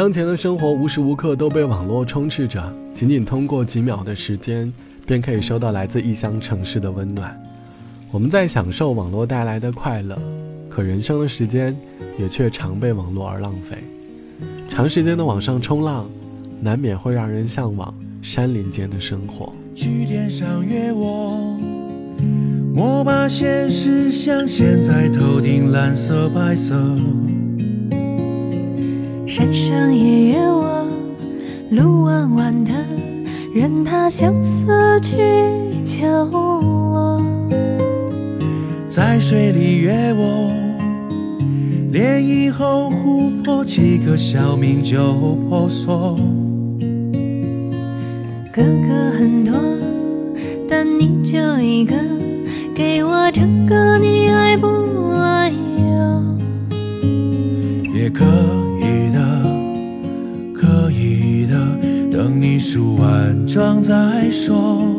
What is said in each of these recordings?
当前的生活无时无刻都被网络充斥着，仅仅通过几秒的时间，便可以收到来自异乡城市的温暖。我们在享受网络带来的快乐，可人生的时间也却常被网络而浪费。长时间的网上冲浪，难免会让人向往山林间的生活。去天上约我，莫把现实像现在头顶蓝色白色。山上也约我，路弯弯的，任它相思去角落。在水里约我，涟漪后湖泊几个小名就婆娑。哥哥很多，但你就一个，给我这个你爱不数完账再说。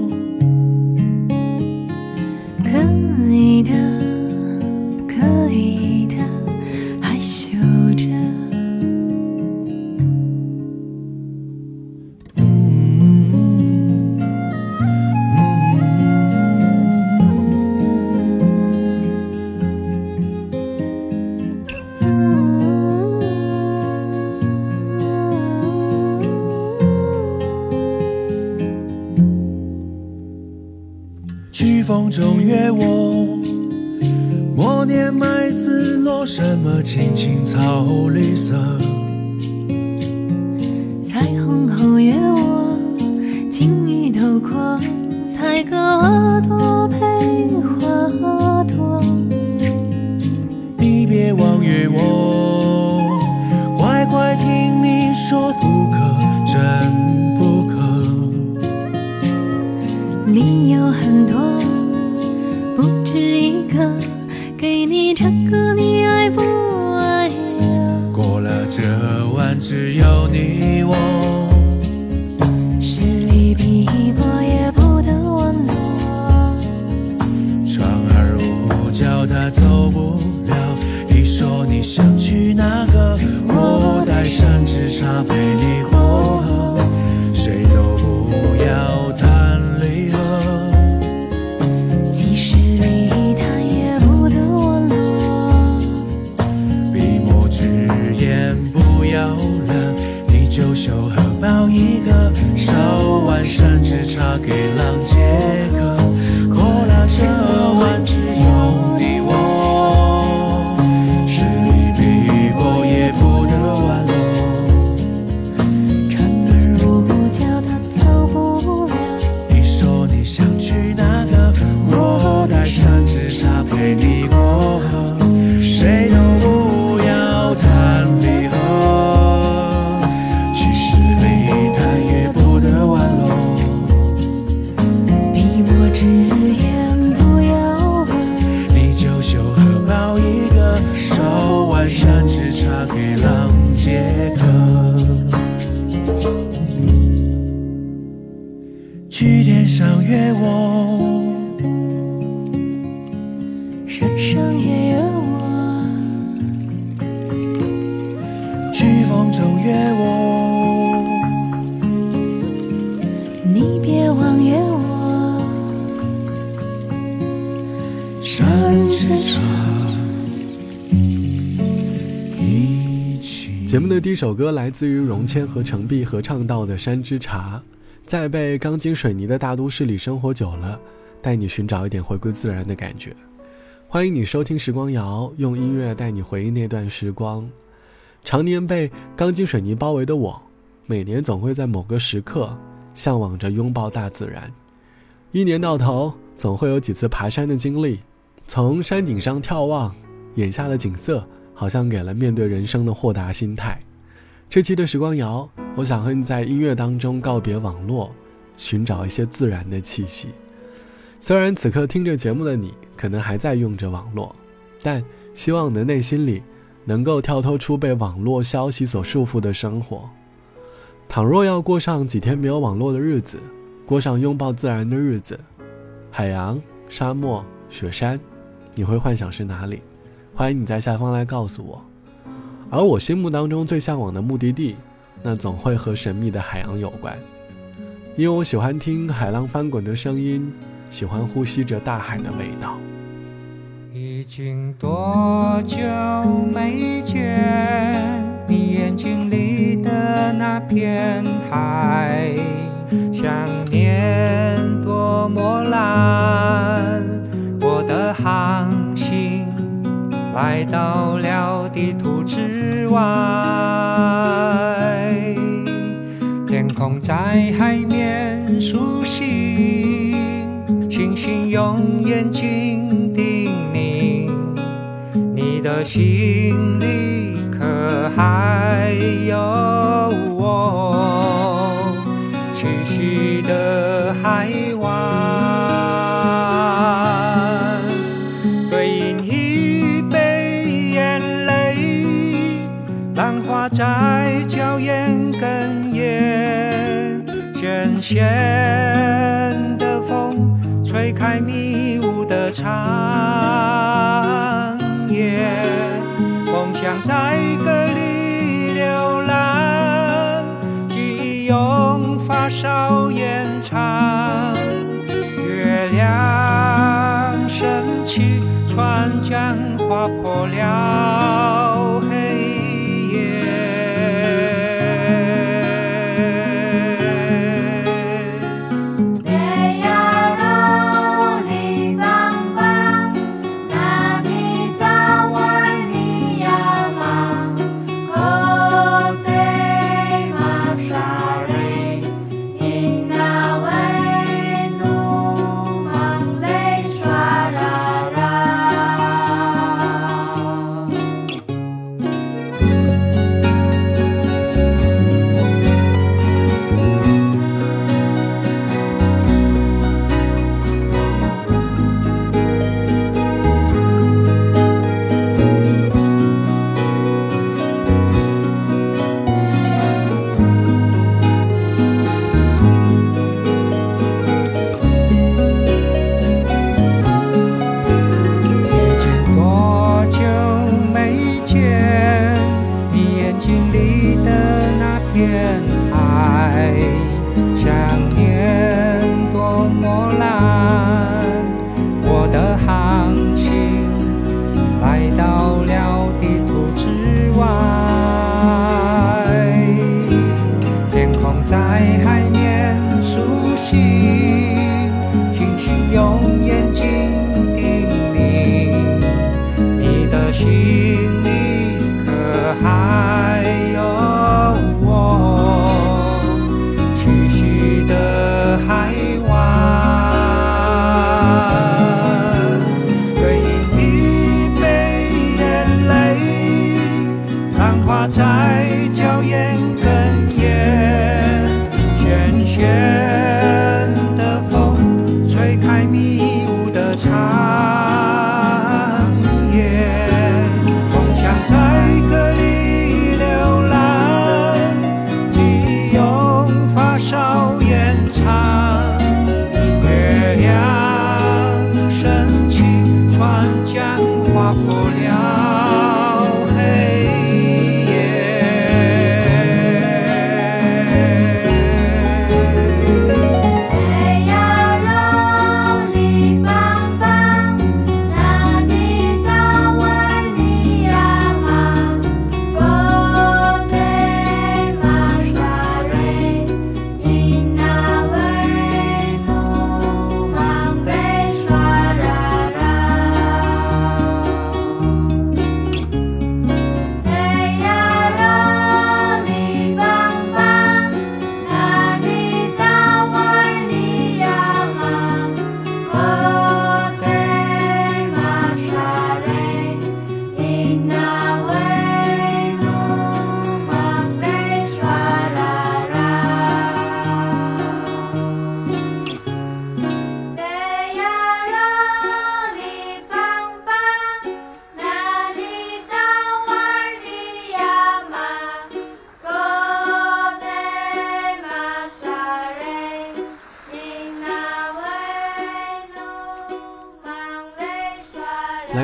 山之茶。节目的第一首歌来自于荣谦和程璧合唱到的《山之茶》，在被钢筋水泥的大都市里生活久了，带你寻找一点回归自然的感觉。欢迎你收听时光谣，用音乐带你回忆那段时光。常年被钢筋水泥包围的我，每年总会在某个时刻向往着拥抱大自然。一年到头，总会有几次爬山的经历，从山顶上眺望，眼下的景色好像给了面对人生的豁达心态。这期的时光谣，我想和你在音乐当中告别网络，寻找一些自然的气息。虽然此刻听着节目的你可能还在用着网络，但希望你的内心里能够跳脱出被网络消息所束缚的生活。倘若要过上几天没有网络的日子，过上拥抱自然的日子，海洋、沙漠、雪山，你会幻想是哪里？欢迎你在下方来告诉我。而我心目当中最向往的目的地，那总会和神秘的海洋有关。因为我喜欢听海浪翻滚的声音，喜欢呼吸着大海的味道。已经多久没见你眼睛里的那片海？想念多么蓝，来到了地图之外。天空在海面苏醒，星星用眼睛叮咛，你的心里可还有我栖息的海湾？咸咸的风吹开迷雾的长夜，梦想在歌里流浪，记忆用发梢延长，月亮升起，船桨划破了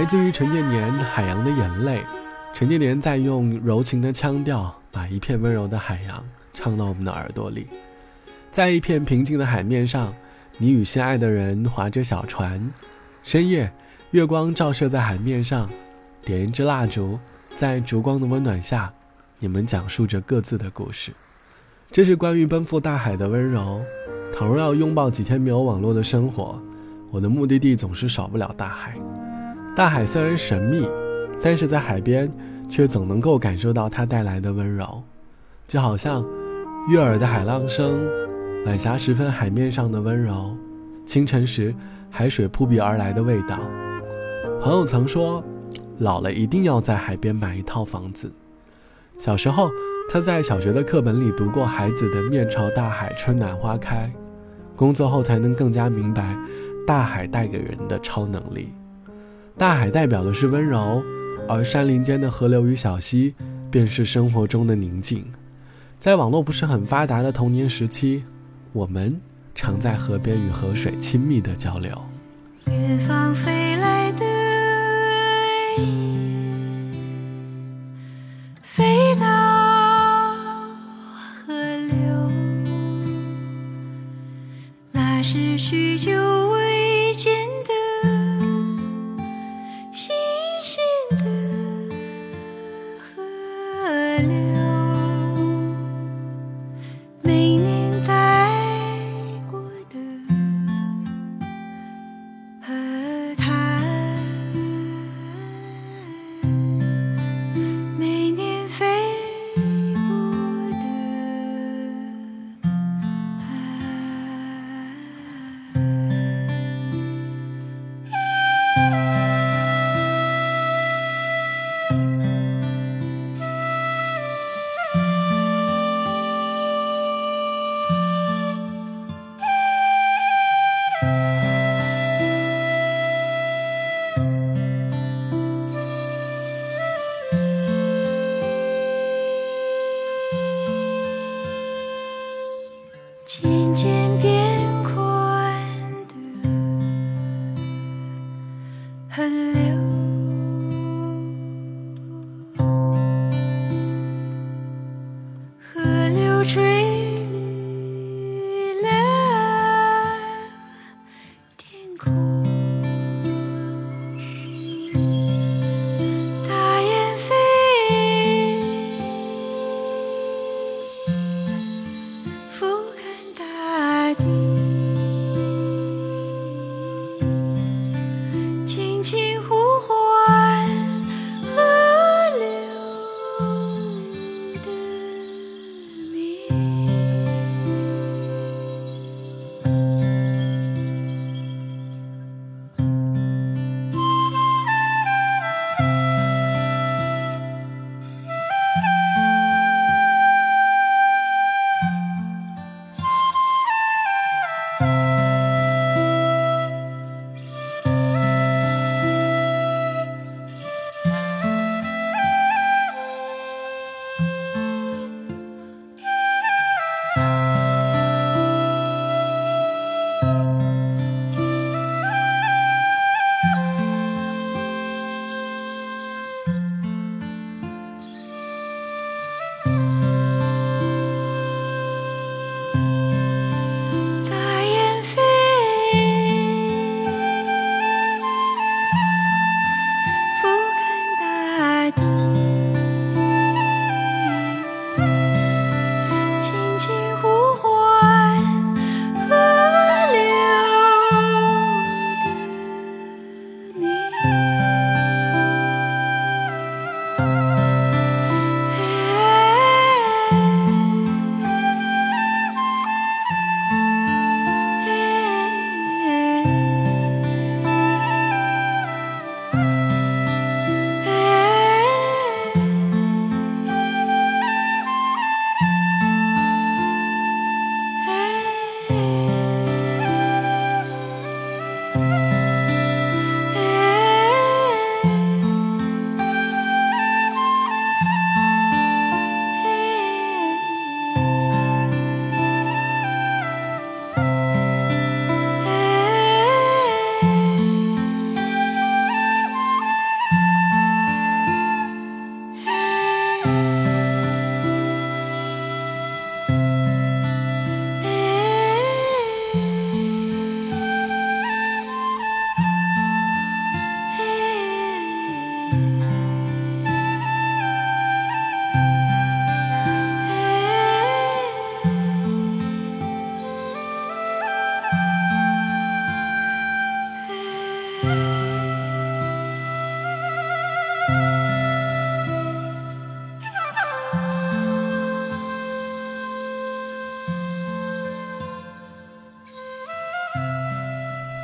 自于陈建年《海洋的眼泪》，陈建年在用柔情的腔调，把一片温柔的海洋唱到我们的耳朵里。在一片平静的海面上，你与心爱的人划着小船。深夜，月光照射在海面上，点一支蜡烛，在烛光的温暖下，你们讲述着各自的故事。这是关于奔赴大海的温柔。倘若要拥抱几天没有网络的生活，我的目的地总是少不了大海。大海虽然神秘。但是在海边，却总能够感受到它带来的温柔，就好像悦耳的海浪声，晚霞时分海面上的温柔，清晨时海水扑鼻而来的味道。朋友曾说，老了一定要在海边买一套房子。小时候，他在小学的课本里读过孩子的“面朝大海，春暖花开”，工作后才能更加明白大海带给人的超能力。大海代表的是温柔。而山林间的河流与小溪，便是生活中的宁静。在网络不是很发达的童年时期，我们常在河边与河水亲密的交流。远方飞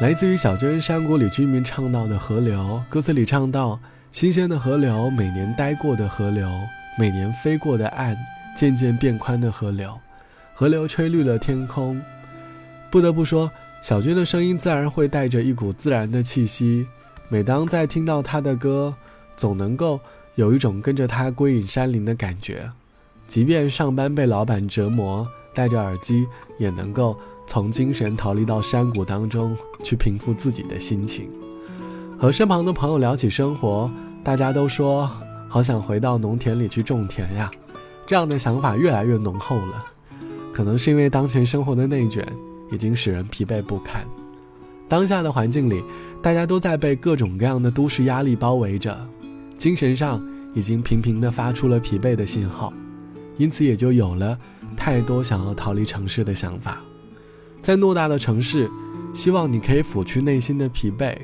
来自于小娟山谷里居民唱到的河流，歌词里唱到：新鲜的河流，每年待过的河流，每年飞过的岸，渐渐变宽的河流，河流吹绿了天空。不得不说，小娟的声音自然会带着一股自然的气息。每当在听到她的歌，总能够有一种跟着她归隐山林的感觉。即便上班被老板折磨，戴着耳机也能够从精神逃离到山谷当中去平复自己的心情。和身旁的朋友聊起生活，大家都说好想回到农田里去种田呀。这样的想法越来越浓厚了，可能是因为当前生活的内卷。已经使人疲惫不堪。当下的环境里，大家都在被各种各样的都市压力包围着，精神上已经频频地发出了疲惫的信号，因此也就有了太多想要逃离城市的想法。在偌大的城市，希望你可以抚去内心的疲惫。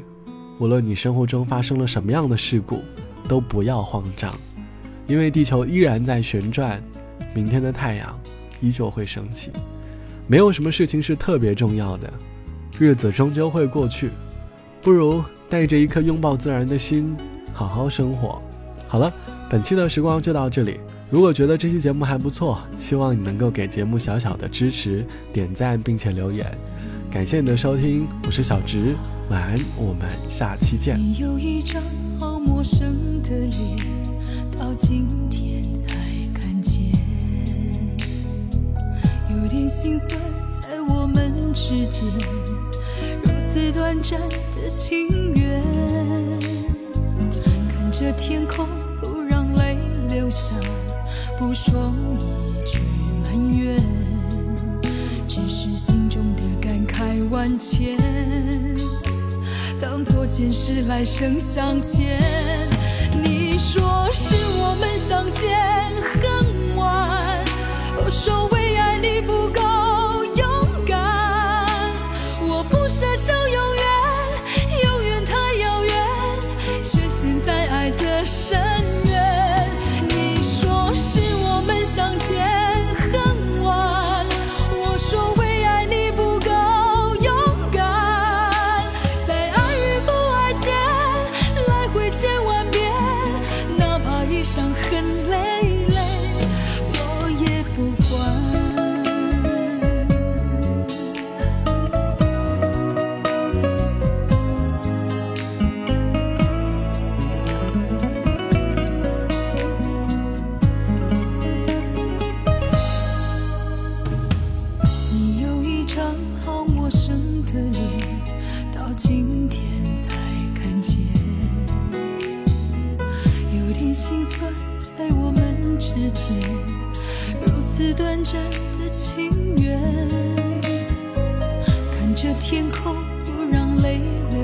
无论你生活中发生了什么样的事故，都不要慌张，因为地球依然在旋转，明天的太阳依旧会升起。没有什么事情是特别重要的，日子终究会过去，不如带着一颗拥抱自然的心，好好生活。好了，本期的时光就到这里。如果觉得这期节目还不错，希望你能够给节目小小的支持，点赞并且留言。感谢你的收听，我是小直，晚安，我们下期见。你有一张好陌生的脸，到今天才看见，有点心酸。在我们之间如此短暂的情缘，看着天空不让泪流下，不说一句埋怨，只是心中的感慨万千，当作前世来生相欠。你说是我们相见恨晚，我说为爱你不够。勇敢，我不奢求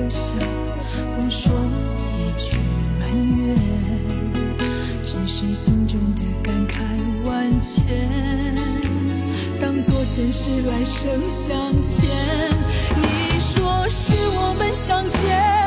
下，不说一句埋怨，只是心中的感慨万千，当作前世来生相欠。你说是我们。相见。